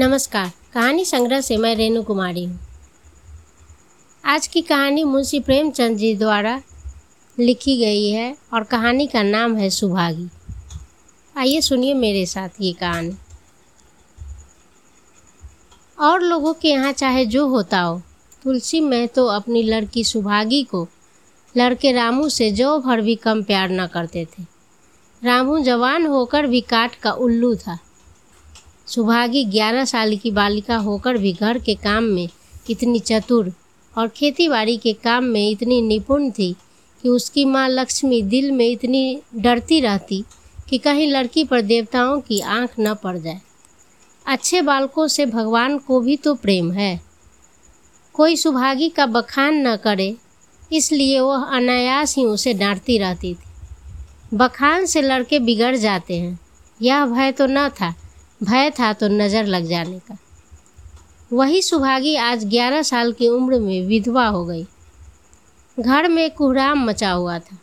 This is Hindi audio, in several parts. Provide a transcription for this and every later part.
नमस्कार, कहानी संग्रह से मैं रेणु कुमारी हूँ। आज की कहानी मुंशी प्रेमचंद जी द्वारा लिखी गई है और कहानी का नाम है सुभागी। आइए सुनिए मेरे साथ ये कहानी। और लोगों के यहाँ चाहे जो होता हो, तुलसी, में तो अपनी लड़की सुभागी को लड़के रामू से जो भर भी कम प्यार न करते थे। रामू जवान होकर भी काट का उल्लू था। सुभागी ग्यारह साल की बालिका होकर भी घर के काम में इतनी चतुर और खेतीबाड़ी के काम में इतनी निपुण थी कि उसकी माँ लक्ष्मी दिल में इतनी डरती रहती कि कहीं लड़की पर देवताओं की आँख न पड़ जाए। अच्छे बालकों से भगवान को भी तो प्रेम है। कोई सुभागी का बखान न करे, इसलिए वह अनायास ही उसे डांटती रहती थी। बखान से लड़के बिगड़ जाते हैं, यह भय तो न था भय था तो नज़र लग जाने का। वही सुभागी आज ग्यारह साल की उम्र में विधवा हो गई। घर में कुहराम मचा हुआ था।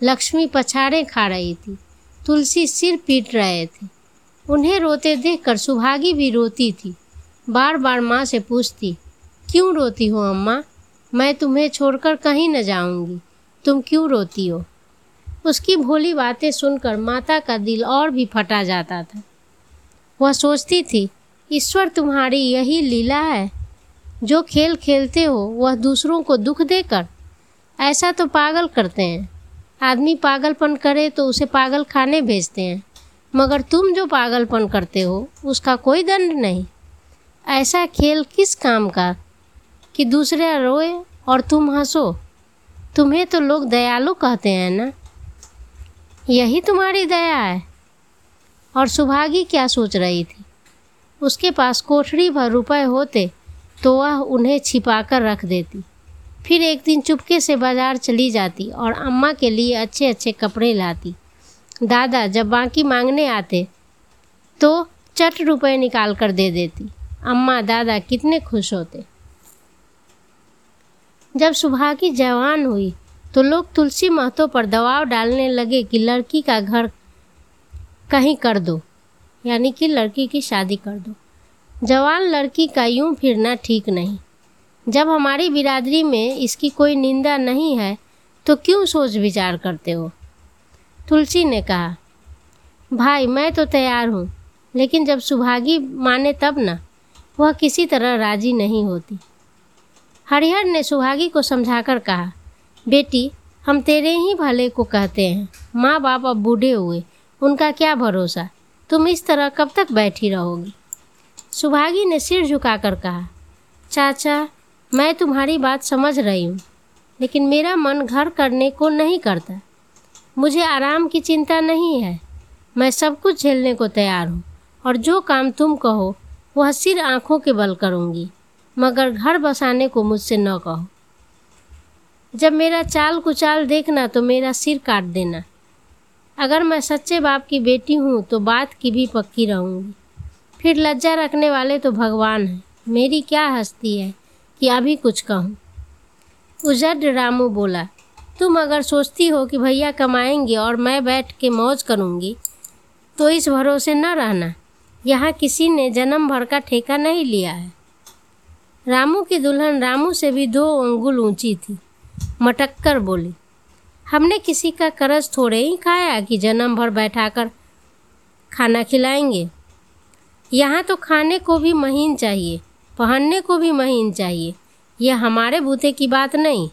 लक्ष्मी पछाड़े खा रही थी। तुलसी सिर पीट रहे थे। उन्हें रोते देखकर सुभागी भी रोती थी। बार बार माँ से पूछती, क्यों रोती हो अम्मा? मैं तुम्हें छोड़कर कहीं न जाऊँगी। तुम क्यों रोती हो? उसकी भोली बातें सुनकर माता का दिल और भी फटा जाता था। वह सोचती थी, ईश्वर तुम्हारी यही लीला है। जो खेल खेलते हो, वह दूसरों को दुख देकर। ऐसा तो पागल करते हैं। आदमी पागलपन करे तो उसे पागल खाने भेजते हैं। मगर तुम जो पागलपन करते हो, उसका कोई दंड नहीं। ऐसा खेल किस काम का? कि दूसरे रोए और तुम हंसो। तुम्हें तो लोग दयालु कहते हैं ना। यही तुम्हारी दया है। और सुभागी क्या सोच रही थी? उसके पास कोठरी भर रुपए होते तो वह उन्हें छिपा कर रख देती। फिर एक दिन चुपके से बाज़ार चली जाती और अम्मा के लिए अच्छे अच्छे कपड़े लाती। दादा, जब बाकी मांगने आते तो चट रुपए निकाल कर दे देती। अम्मा, दादा, कितने खुश होते। जब की जवान हुई तो लोग तुलसी महतो पर दबाव डालने लगे कि लड़की का घर कहीं कर दो। यानी कि लड़की की शादी कर दो। जवान लड़की का यूँ फिरना ठीक नहीं। जब हमारी बिरादरी में इसकी कोई निंदा नहीं है तो क्यों सोच विचार करते हो? तुलसी ने कहा, भाई, मैं तो तैयार हूँ, लेकिन जब सुभागी माने तब ना। वह किसी तरह राज़ी नहीं होती। हरिहर ने सुहागी को समझाकर कहा, बेटी, हम तेरे ही भले को कहते हैं। माँ बाप अब बूढ़े हुए उनका क्या भरोसा? तुम इस तरह कब तक बैठी रहोगी? सुभागी ने सिर झुकाकर कहा, चाचा, मैं तुम्हारी बात समझ रही हूँ, लेकिन मेरा मन घर करने को नहीं करता। मुझे आराम की चिंता नहीं है। मैं सब कुछ झेलने को तैयार हूँ, और जो काम तुम कहो, वह सिर आँखों के बल करूँगी, मगर घर बसाने को मुझसे न कहो। जब मेरा चाल कुचाल देखना तो मेरा सिर काट देना। अगर मैं सच्चे बाप की बेटी हूँ तो बात की भी पक्की रहूँगी। फिर लज्जा रखने वाले तो भगवान हैं। मेरी क्या हस्ती है कि अभी कुछ कहूँ? उजड रामू बोला, तुम अगर सोचती हो कि भैया कमाएँगे और मैं बैठ के मौज करूँगी तो इस भरोसे न रहना। यहाँ किसी ने जन्म भर का ठेका नहीं लिया है। रामू की दुल्हन रामू से भी दो अंगुल ऊँची थी। मटक्कर बोली हमने किसी का कर्ज थोड़े ही खाया कि जन्म भर बैठाकर खाना खिलाएँगे। यहाँ तो खाने को भी महीन चाहिए, पहनने को भी महीन चाहिए। यह हमारे बूते की बात नहीं।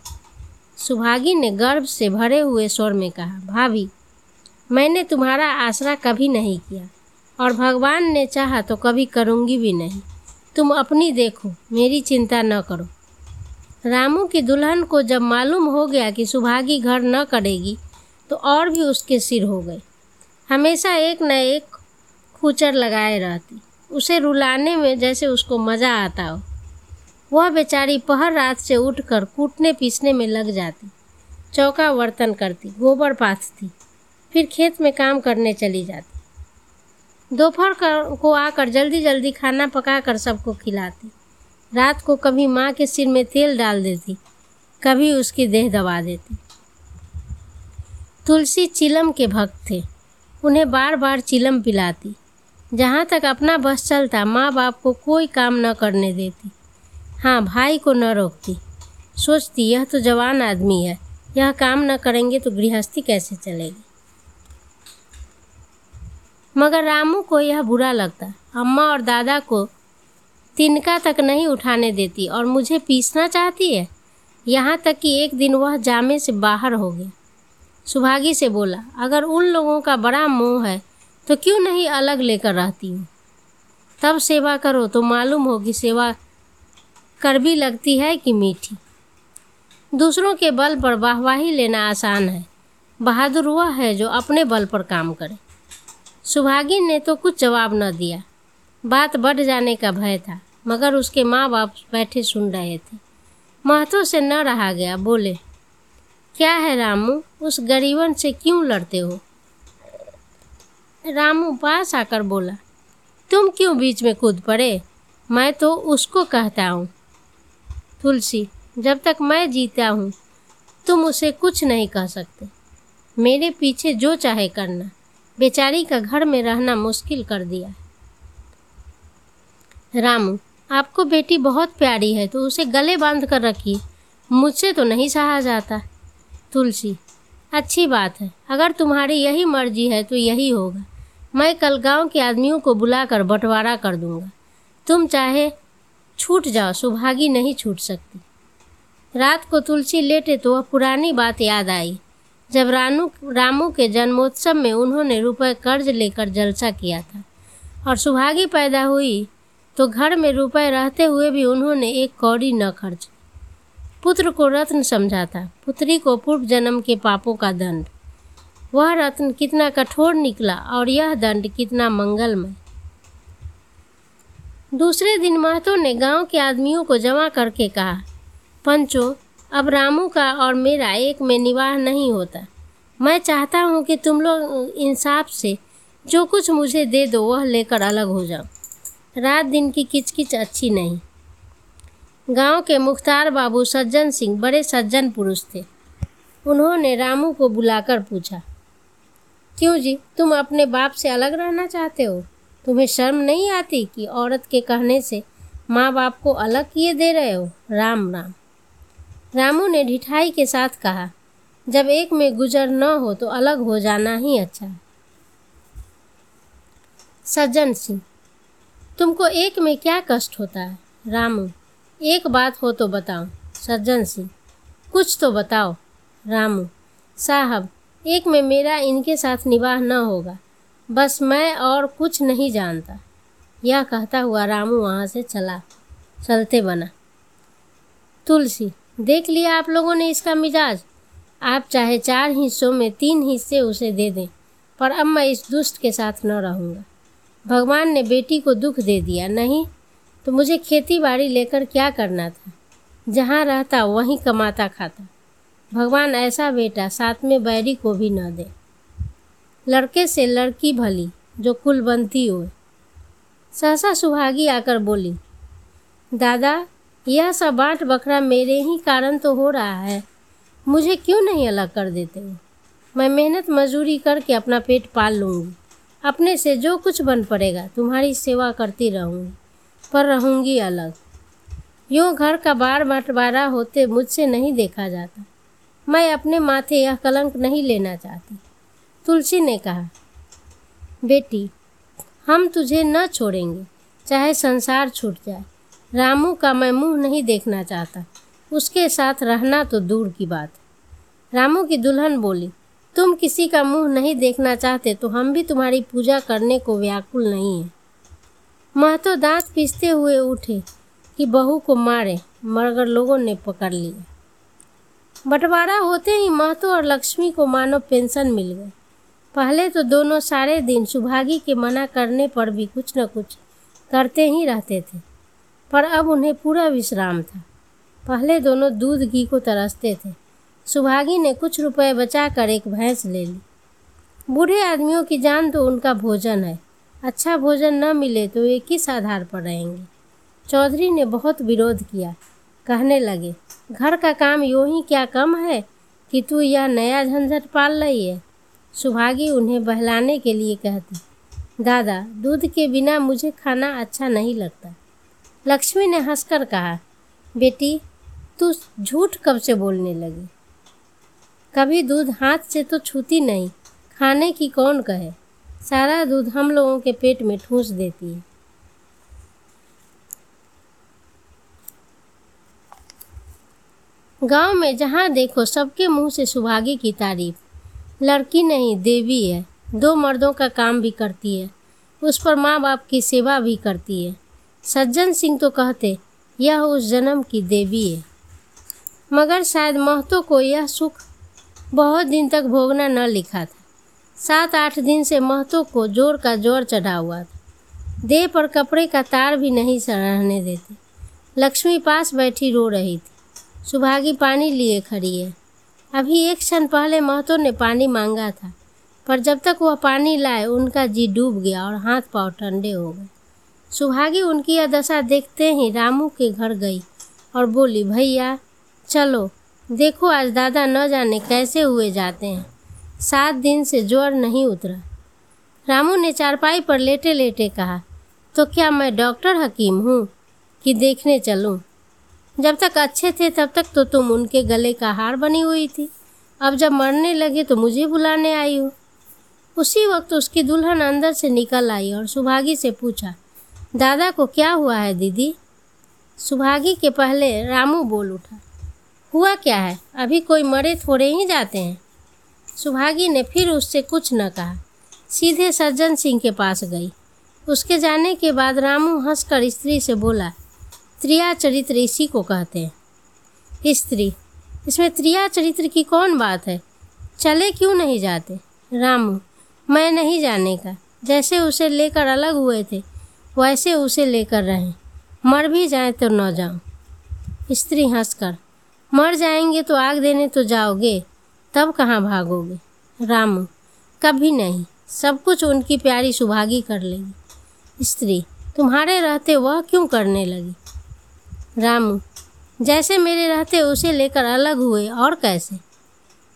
सुभागी ने गर्व से भरे हुए स्वर में कहा, भाभी, मैंने तुम्हारा आसरा कभी नहीं किया और भगवान ने चाहा तो कभी करूँगी भी नहीं। तुम अपनी देखो, मेरी चिंता न करो। रामू की दुल्हन को जब मालूम हो गया कि सुभागी घर न करेगी तो और भी उसके सिर हो गए। हमेशा एक न एक खूचर लगाए रहती। उसे रुलाने में जैसे उसको मज़ा आता हो। वह बेचारी पहर रात से उठकर कूटने पीसने में लग जाती। चौका बर्तन करती, गोबर पाथती फिर खेत में काम करने चली जाती। दोपहर को आकर जल्दी जल्दी खाना पका कर सबको खिलाती। रात को कभी माँ के सिर में तेल डाल देती, कभी उसकी देह दबा देती। तुलसी चिलम के भक्त थे। उन्हें बार बार चिलम पिलाती। जहाँ तक अपना बस चलता माँ बाप को कोई काम न करने देती। हाँ भाई को न रोकती। सोचती, यह तो जवान आदमी है। यह काम न करेंगे तो गृहस्थी कैसे चलेगी? मगर रामू को यह बुरा लगता। अम्मा और दादा को तिनका तक नहीं उठाने देती और मुझे पीसना चाहती है? यहाँ तक कि एक दिन वह जामे से बाहर हो गया सुभागी से बोला, अगर उन लोगों का बड़ा मोह है तो क्यों नहीं अलग लेकर रहती हूँ? तब सेवा करो तो मालूम होगी सेवा कर भी लगती है कि मीठी। दूसरों के बल पर वाहवाही लेना आसान है। बहादुर वह है जो अपने बल पर काम करे। सुभागी ने तो कुछ जवाब न दिया। बात बढ़ जाने का भय था। मगर उसके माँ बाप बैठे सुन रहे थे। महतो से न रहा गया, बोले, क्या है रामू, उस गरीबन से क्यों लड़ते हो? रामू पास आकर बोला, तुम क्यों बीच में कूद पड़े? मैं तो उसको कहता हूँ। तुलसी, जब तक मैं जीता हूँ, तुम उसे कुछ नहीं कह सकते। मेरे पीछे जो चाहे करना। बेचारी का घर में रहना मुश्किल कर दिया रामू आपको बेटी बहुत प्यारी है तो उसे गले बाँध कर रखिए। मुझसे तो नहीं सहा जाता। तुलसी, अच्छी बात है। अगर तुम्हारी यही मर्ज़ी है तो यही होगा। मैं कल गाँव के आदमियों को बुलाकर बंटवारा कर दूँगा। तुम चाहे छूट जाओ सुभागी नहीं छूट सकती। रात को तुलसी लेटे तो वह पुरानी बात याद आई। जब रानू, रामू के जन्मोत्सव में उन्होंने रुपए कर्ज लेकर जलसा किया था और सुभागी पैदा हुई तो घर में रुपए रहते हुए भी उन्होंने एक कौड़ी न खर्च। पुत्र को रत्न समझा था। पुत्री को पूर्व जन्म के पापों का दंड। वह रत्न कितना कठोर निकला और यह दंड कितना मंगलमय। दूसरे दिन महतो ने गाँव के आदमियों को जमा करके कहा, पंचो, अब रामू का और मेरा एक में निवाह नहीं होता। मैं चाहता हूँ कि तुम लोग इंसाफ से जो कुछ मुझे दे दो, वह लेकर अलग हो जाओ। रात दिन की किचकिच अच्छी नहीं। गाँव के मुख्तार बाबू सज्जन सिंह बड़े सज्जन पुरुष थे। उन्होंने रामू को बुलाकर पूछा, क्यों जी, तुम अपने बाप से अलग रहना चाहते हो? तुम्हें शर्म नहीं आती कि औरत के कहने से माँ बाप को अलग किए दे रहे हो? राम राम। रामू ने ढिठाई के साथ कहा, जब एक में गुजर न हो तो अलग हो जाना ही अच्छा। सज्जन सिंह तुमको एक में क्या कष्ट होता है? रामू, एक बात हो तो बताओ। सज्जन सिंह, कुछ तो बताओ। रामू, साहब, एक में मेरा इनके साथ निवाह न होगा। बस मैं और कुछ नहीं जानता। यह कहता हुआ रामू वहाँ से चला, चलते बना। तुलसी, देख लिया आप लोगों ने इसका मिजाज। आप चाहे चार हिस्सों में तीन हिस्से उसे दे दें, पर अब मैं इस दुष्ट के साथ न रहूँगा। भगवान ने बेटी को दुख दे दिया, नहीं तो मुझे खेती बाड़ी लेकर क्या करना था? जहाँ रहता वहीं कमाता खाता। भगवान ऐसा बेटा साथ में बैरी को भी न दे। लड़के से लड़की भली, जो कुल बनती हो सहसा सुहागी आकर बोली, दादा, यह सब बाँट बकरा मेरे ही कारण तो हो रहा है। मुझे क्यों नहीं अलग कर देते? हो मैं मेहनत मजदूरी करके अपना पेट पाल लूँगी। अपने से जो कुछ बन पड़ेगा, तुम्हारी सेवा करती रहूँगी पर रहूँगी अलग। यूँ घर का बार बंटवारा होते मुझसे नहीं देखा जाता। मैं अपने माथे यह कलंक नहीं लेना चाहती। तुलसी ने कहा, बेटी, हम तुझे न छोड़ेंगे, चाहे संसार छूट जाए। रामू का मैं मुँह नहीं देखना चाहता, उसके साथ रहना तो दूर की बात रामू की दुल्हन बोली तुम किसी का मुँह नहीं देखना चाहते तो हम भी तुम्हारी पूजा करने को व्याकुल नहीं है। महतो दांत पीसते हुए उठे कि बहू को मारे, मगर लोगों ने पकड़ लिया बंटवारा होते ही महतो और लक्ष्मी को मानो पेंशन मिल गए पहले तो दोनों सारे दिन सुभागी के मना करने पर भी कुछ न कुछ करते ही रहते थे, पर अब उन्हें पूरा विश्राम था। पहले दोनों दूध घी को तरसते थे सुभागी ने कुछ रुपए बचाकर एक भैंस ले ली। बूढ़े आदमियों की जान तो उनका भोजन है। अच्छा भोजन न मिले तो वे किस आधार पर रहेंगे? चौधरी ने बहुत विरोध किया। कहने लगे, घर का काम यूँ ही क्या कम है कि तू यह नया झंझट पाल रही है? सुभागी उन्हें बहलाने के लिए कहती, दादा, दूध के बिना मुझे खाना अच्छा नहीं लगता। लक्ष्मी ने हंसकर कहा, बेटी, तू झूठ कब से बोलने लगी? कभी दूध हाथ से तो छूती नहीं, खाने की कौन कहे? सारा दूध हम लोगों के पेट में ठूस देती है। गाँव में जहाँ देखो सबके मुँह से सुभागी की तारीफ़। लड़की नहीं, देवी है। दो मर्दों का काम भी करती है। उस पर माँ बाप की सेवा भी करती है। सज्जन सिंह तो कहते, यह उस जन्म की देवी है। मगर शायद महतो को यह सुख बहुत दिन तक भोगना न लिखा था। सात, आठ दिन से महतो को ज़ोर का ज़ोर चढ़ा हुआ था। देह पर कपड़े का तार भी नहीं रहने देते। लक्ष्मी पास बैठी रो रही थी। सुभागी पानी लिए खड़ी है। अभी एक क्षण पहले महतो ने पानी मांगा था, पर जब तक वह पानी लाए, उनका जी डूब गया और हाथ पाँव ठंडे हो गए। सुभागी उनकी यह दशा देखते ही रामू के घर गई और बोली, भैया, चलो देखो आज दादा न जाने कैसे हुए जाते हैं। सात दिन से ज्वर नहीं उतरा। रामू ने चारपाई पर लेटे लेटे कहा तो क्या मैं डॉक्टर हकीम हूँ कि देखने चलूँ? जब तक अच्छे थे तब तक तो तुम उनके गले का हार बनी हुई थी। अब जब मरने लगे तो मुझे बुलाने आई हो। उसी वक्त उसकी दुल्हन अंदर से निकल आई और सुभागी से पूछा, दादा को क्या हुआ है दीदी? सुभागी के पहले रामू बोल उठा हुआ क्या है? अभी कोई मरे थोड़े ही जाते हैं। सुभागी ने फिर उससे कुछ न कहा। सीधे सज्जन सिंह के पास गई। उसके जाने के बाद रामू हंसकर स्त्री से बोला, त्रिया चरित्र इसी को कहते हैं। स्त्री? इसमें त्रिया चरित्र की कौन बात है? चले क्यों नहीं जाते? रामू, मैं नहीं जाने का। जैसे उसे लेकर अलग हुए थे, वैसे उसे लेकर रहें। मर भी जाए तो न जाऊँ। स्त्री हंसकर मर जाएँगे तो आग देने तो जाओगे, तब कहाँ भागोगे? रामू, कभी नहीं। सब कुछ उनकी प्यारी सुभागी कर लेगी। स्त्री, तुम्हारे रहते वह क्यों करने लगी? रामू, जैसे मेरे रहते उसे लेकर अलग हुए और कैसे?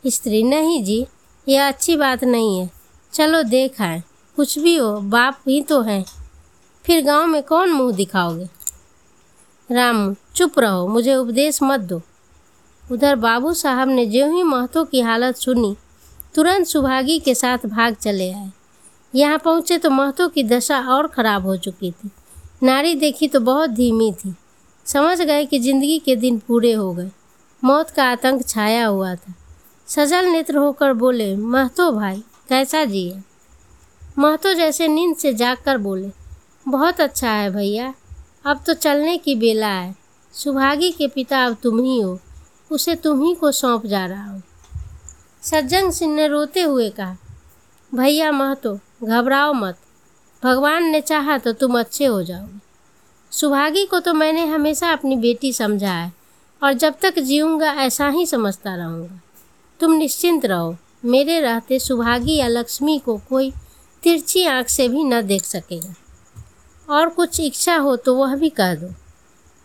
स्त्री, नहीं जी यह अच्छी बात नहीं है। चलो देख आए। कुछ भी हो, बाप ही तो हैं। फिर गाँव में कौन मुँह दिखाओगे? रामू, चुप रहो, मुझे उपदेश मत दो। उधर बाबू साहब ने जो ही महतो की हालत सुनी, तुरंत सुभागी के साथ भाग चले आए। यहाँ पहुँचे तो महतो की दशा और ख़राब हो चुकी थी। नारी देखी तो बहुत धीमी थी। समझ गए कि ज़िंदगी के दिन पूरे हो गए। मौत का आतंक छाया हुआ था। सजल नेत्र होकर बोले, महतो भाई, कैसा जिए महतो जैसे नींद से जागकर बोले, बहुत अच्छा है भैया, अब तो चलने की बेला है। सुभागी के पिता अब तुम ही हो। उसे तुम ही को सौंप जा रहा हूँ। सज्जन सिंह ने रोते हुए कहा, भैया महतो, घबराओ मत। भगवान ने चाहा तो तुम अच्छे हो जाओगे सुभागी को तो मैंने हमेशा अपनी बेटी समझा है और जब तक जीऊँगा ऐसा ही समझता रहूँगा। तुम निश्चिंत रहो, मेरे रहते सुभागी या लक्ष्मी को कोई तिरछी आँख से भी न देख सकेगा। और कुछ इच्छा हो तो वह भी कह दो।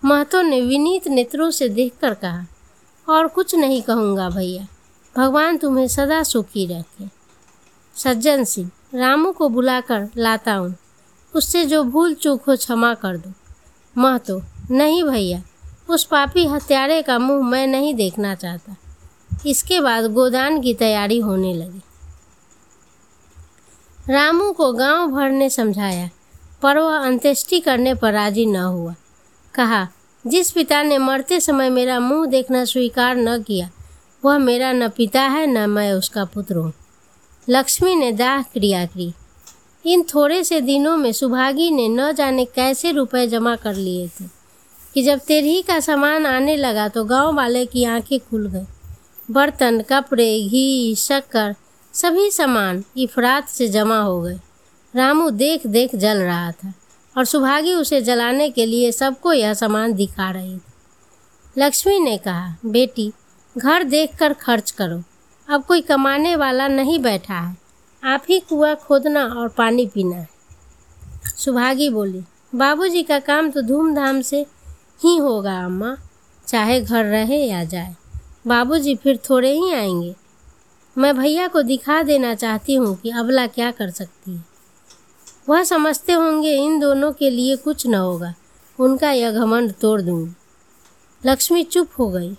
महतो ने विनीत नेत्रों से देखकर कहा और कुछ नहीं कहूँगा भैया। भगवान तुम्हें सदा सुखी रखे। सज्जन सिंह, रामू को बुलाकर लाता हूँ। उससे जो भूल चूक हो क्षमा कर दो। मह तो नहीं भैया, उस पापी हत्यारे का मुँह मैं नहीं देखना चाहता। इसके बाद गोदान की तैयारी होने लगी। रामू को गाँव भर ने समझाया, पर वह अंत्येष्टि करने पर राज़ी न हुआ। कहा जिस पिता ने मरते समय मेरा मुँह देखना स्वीकार न किया, वह मेरा न पिता है, न मैं उसका पुत्र हूँ। लक्ष्मी ने दाह क्रिया की। इन थोड़े से दिनों में सुभागी ने न जाने कैसे रुपए जमा कर लिए थे, कि जब तेरही का सामान आने लगा तो गाँव वाले की आँखें खुल गई। बर्तन, कपड़े, घी, शक्कर, सभी सामान इफरात से जमा हो गए। रामू देख देख जल रहा था। और सुभागी उसे जलाने के लिए सबको यह सामान दिखा रही लक्ष्मी ने कहा, बेटी, घर देखकर खर्च करो। अब कोई कमाने वाला नहीं बैठा है। आप ही कुआँ खोदना और पानी पीना है। सुभागी बोली, बाबूजी का काम तो धूमधाम से ही होगा, अम्मा। चाहे घर रहे या जाए, बाबूजी फिर थोड़े ही आएँगे। मैं भैया को दिखा देना चाहती हूँ कि अबला क्या कर सकती है। वह समझते होंगे इन दोनों के लिए कुछ न होगा। उनका यह घमंड तोड़ दूँगी लक्ष्मी चुप हो गई।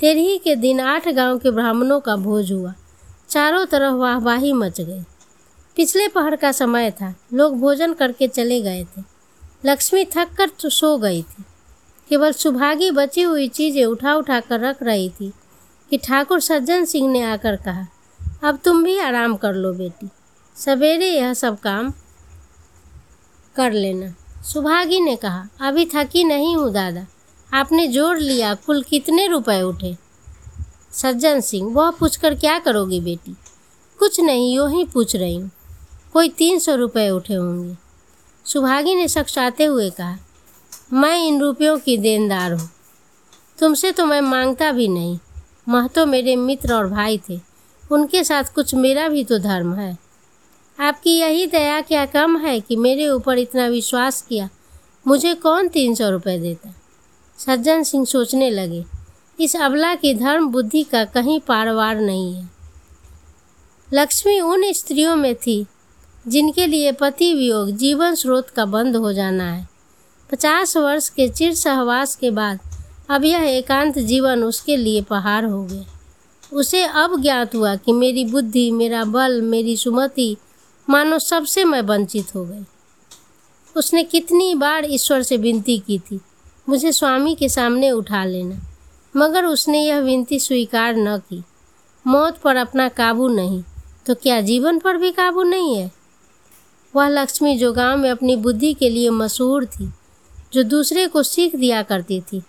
तेरही के दिन आठ गाँव के ब्राह्मणों का भोज हुआ। चारों तरफ़ वाहवाही मच गई। पिछले पहर का समय था। लोग भोजन करके चले गए थे। लक्ष्मी थक कर तो सो गई थी। केवल सुभागी बची हुई चीज़ें उठा उठा कर रख रही थी कि ठाकुर सज्जन सिंह ने आकर कहा, अब तुम भी आराम कर लो बेटी। सवेरे यह सब काम कर लेना। सुभागी ने कहा, अभी थकी नहीं हूँ दादा। आपने जोड़ लिया, कुल कितने रुपए उठे? सज्जन सिंह, वह पूछकर क्या करोगी बेटी? कुछ नहीं, यूँ ही पूछ रही हूँ। कोई तीन सौ रुपये उठे होंगे। सुभागी ने सकसाते हुए कहा, मैं इन रुपयों की देनदार हूँ। तुमसे तो मैं माँगता भी नहीं। महतो मेरे मित्र और भाई थे। उनके साथ कुछ मेरा भी तो धर्म है। आपकी यही दया क्या कम है कि मेरे ऊपर इतना विश्वास किया? मुझे कौन तीन सौ रुपये देता? सज्जन सिंह सोचने लगे, इस अबला की धर्म बुद्धि का कहीं पारवार नहीं है। लक्ष्मी उन स्त्रियों में थी, जिनके लिए पति वियोग जीवन स्रोत का बंद हो जाना है। पचास वर्ष के चिर सहवास के बाद, अब यह एकांत जीवन उसके लिए पहाड़ हो गया। उसे अब ज्ञात हुआ कि मेरी बुद्धि, मेरा बल, मेरी सुमति मानो सबसे मैं वंचित हो गई। उसने कितनी बार ईश्वर से विनती की थी, मुझे स्वामी के सामने उठा लेना। मगर उसने यह विनती स्वीकार न की। मौत पर अपना काबू नहीं तो क्या जीवन पर भी काबू नहीं है? वह लक्ष्मी जो गाँव में अपनी बुद्धि के लिए मशहूर थी, जो दूसरे को सीख दिया करती थी,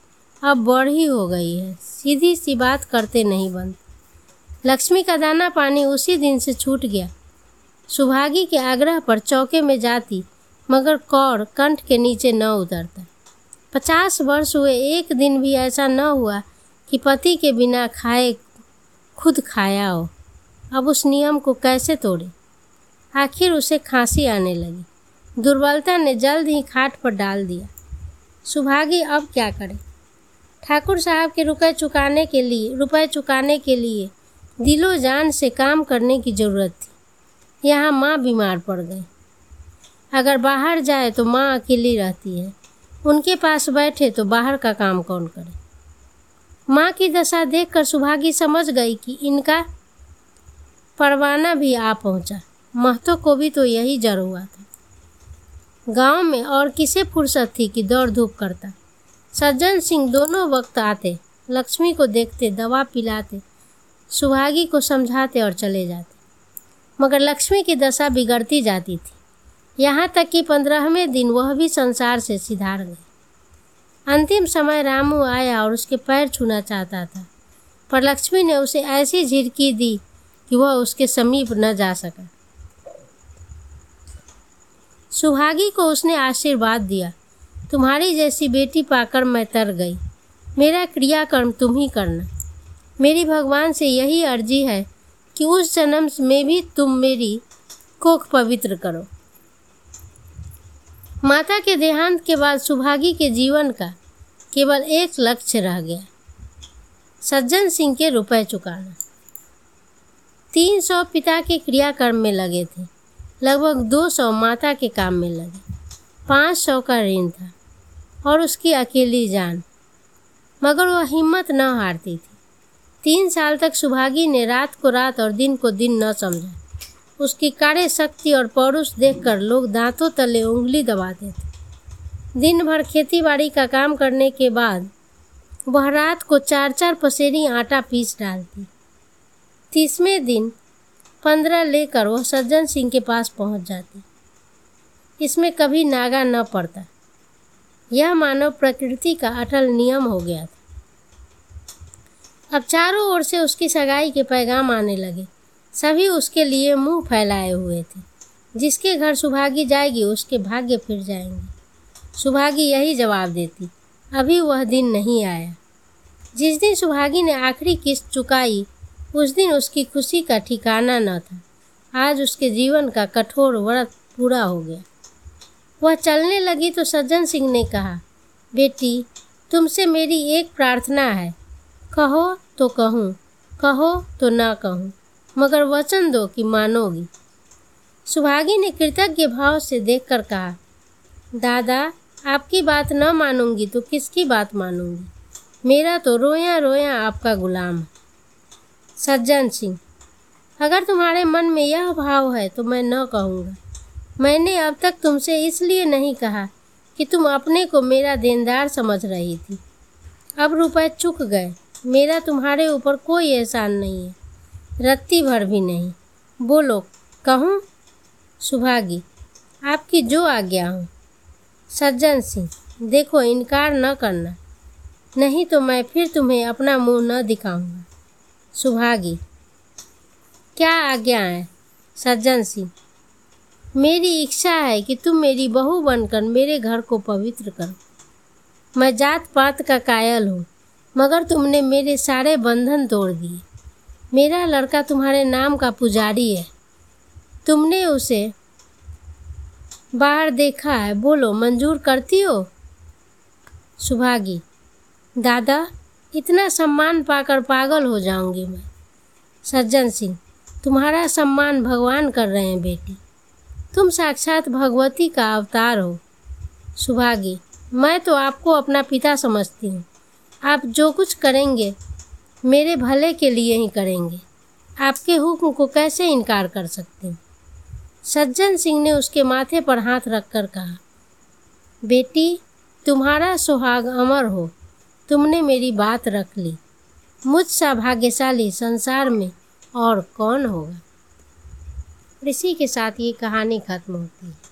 अब बड़ी हो गई है। सीधी सी बात करते नहीं बंद। लक्ष्मी का दाना पानी उसी दिन से छूट गया। सुभागी के आग्रह पर चौके में जाती, मगर कौर कंठ के नीचे न उतरता। पचास वर्ष हुए, एक दिन भी ऐसा न हुआ कि पति के बिना खाए, खुद खाया हो। अब उस नियम को कैसे तोड़े? आखिर उसे खांसी आने लगी। दुर्बलता ने जल्द ही खाट पर डाल दिया। सुभागी अब क्या करे? ठाकुर साहब के रुपए चुकाने के लिए, रुपए चुकाने के लिए दिलो जान से काम करने की ज़रूरत थी। यहाँ माँ बीमार पड़ गई। अगर बाहर जाए तो माँ अकेली रहती है। उनके पास बैठे तो बाहर का काम कौन करे? माँ की दशा देखकर सुभागी समझ गई कि इनका परवाना भी आ पहुँचा। महतो को भी तो यही जर हुआ था। गाँव में और किसे फुर्सत थी कि दौड़ धूप करता? सज्जन सिंह दोनों वक्त आते, लक्ष्मी को देखते, दवा पिलाते, सुभागी को समझाते और चले जाते। मगर लक्ष्मी की दशा बिगड़ती जाती थी। यहाँ तक कि पंद्रहवें दिन वह भी संसार से सिधार गई। अंतिम समय रामू आया और उसके पैर छूना चाहता था, पर लक्ष्मी ने उसे ऐसी झिरकी दी कि वह उसके समीप न जा सका। सुहागी को उसने आशीर्वाद दिया, तुम्हारी जैसी बेटी पाकर मैं तर गई। मेरा क्रियाकर्म तुम ही करना। मेरी भगवान से यही अर्जी है कि उस जन्म में भी तुम मेरी कोख पवित्र करो। माता के देहांत के बाद सुभागी के जीवन का केवल एक लक्ष्य रह गया। सज्जन सिंह के रुपए चुकाना। तीन सौ पिता के क्रियाकर्म में लगे थे। लगभग दो सौ माता के काम में लगे। पाँच सौ का ऋण था और उसकी अकेली जान। मगर वह हिम्मत न हारती थी। तीन साल तक सुभागी ने रात को रात और दिन को दिन न समझा। उसकी कार्य शक्ति और पौरुष देखकर लोग दांतों तले उंगली दबाते थे दिन भर खेती बाड़ी का काम करने के बाद वह रात को चार चार पसेरी आटा पीस डालती। तीसवें दिन पंद्रह लेकर वह सज्जन सिंह के पास पहुँच जाती। इसमें कभी नागा न पड़ता। यह मानव प्रकृति का अटल नियम हो गया था। अब चारों ओर से उसकी सगाई के पैगाम आने लगे। सभी उसके लिए मुँह फैलाए हुए थे। जिसके घर सुभागी जाएगी, उसके भाग्य फिर जाएँगे। सुभागी यही जवाब देती, अभी वह दिन नहीं आया। जिस दिन सुभागी ने आखिरी किस्त चुकाई, उस दिन उसकी खुशी का ठिकाना न था। आज उसके जीवन का कठोर व्रत पूरा हो गया। वह चलने लगी तो सज्जन सिंह ने कहा, बेटी, तुमसे मेरी एक प्रार्थना है। कहो तो कहूँ, कहो तो ना कहूँ, मगर वचन दो कि मानोगी। सुभागी ने कृतज्ञ भाव से देखकर कहा, दादा, आपकी बात न मानूँगी तो किसकी बात मानूँगी? मेरा तो रोया रोया आपका गुलाम। सज्जन सिंह, अगर तुम्हारे मन में यह भाव है तो मैं न कहूँगा। मैंने अब तक तुमसे इसलिए नहीं कहा कि तुम अपने को मेरा देनदार समझ रही थी। अब रुपए चुक गए। मेरा तुम्हारे ऊपर कोई एहसान नहीं है। रत्ती भर भी नहीं। बोलो, कहूँ? सुभागी, आपकी जो आज्ञा हो। सज्जन सिंह, देखो, इनकार न करना। नहीं तो मैं फिर तुम्हें अपना मुँह न दिखाऊँगा। सुभागी, क्या आज्ञा है? सज्जन सिंह, मेरी इच्छा है कि तुम मेरी बहू बनकर मेरे घर को पवित्र करो। मैं जात पात का कायल हूँ। मगर तुमने मेरे सारे बंधन तोड़ दिए। मेरा लड़का तुम्हारे नाम का पुजारी है। तुमने उसे बाहर देखा है। बोलो, मंजूर करती हो? सुभागी, दादा, इतना सम्मान पाकर पागल हो जाऊँगी मैं। सज्जन सिंह, तुम्हारा सम्मान भगवान कर रहे हैं बेटी। तुम साक्षात भगवती का अवतार हो। सुभागी, मैं तो आपको अपना पिता समझती हूँ। आप जो कुछ करेंगे, मेरे भले के लिए ही करेंगे। आपके हुक्म को कैसे इनकार कर सकते हूँ? सज्जन सिंह ने उसके माथे पर हाथ रखकर कहा, बेटी, तुम्हारा सुहाग अमर हो। तुमने मेरी बात रख ली। मुझ सा भाग्यशाली संसार में और कौन होगा? इसी के साथ ये कहानी ख़त्म होती है।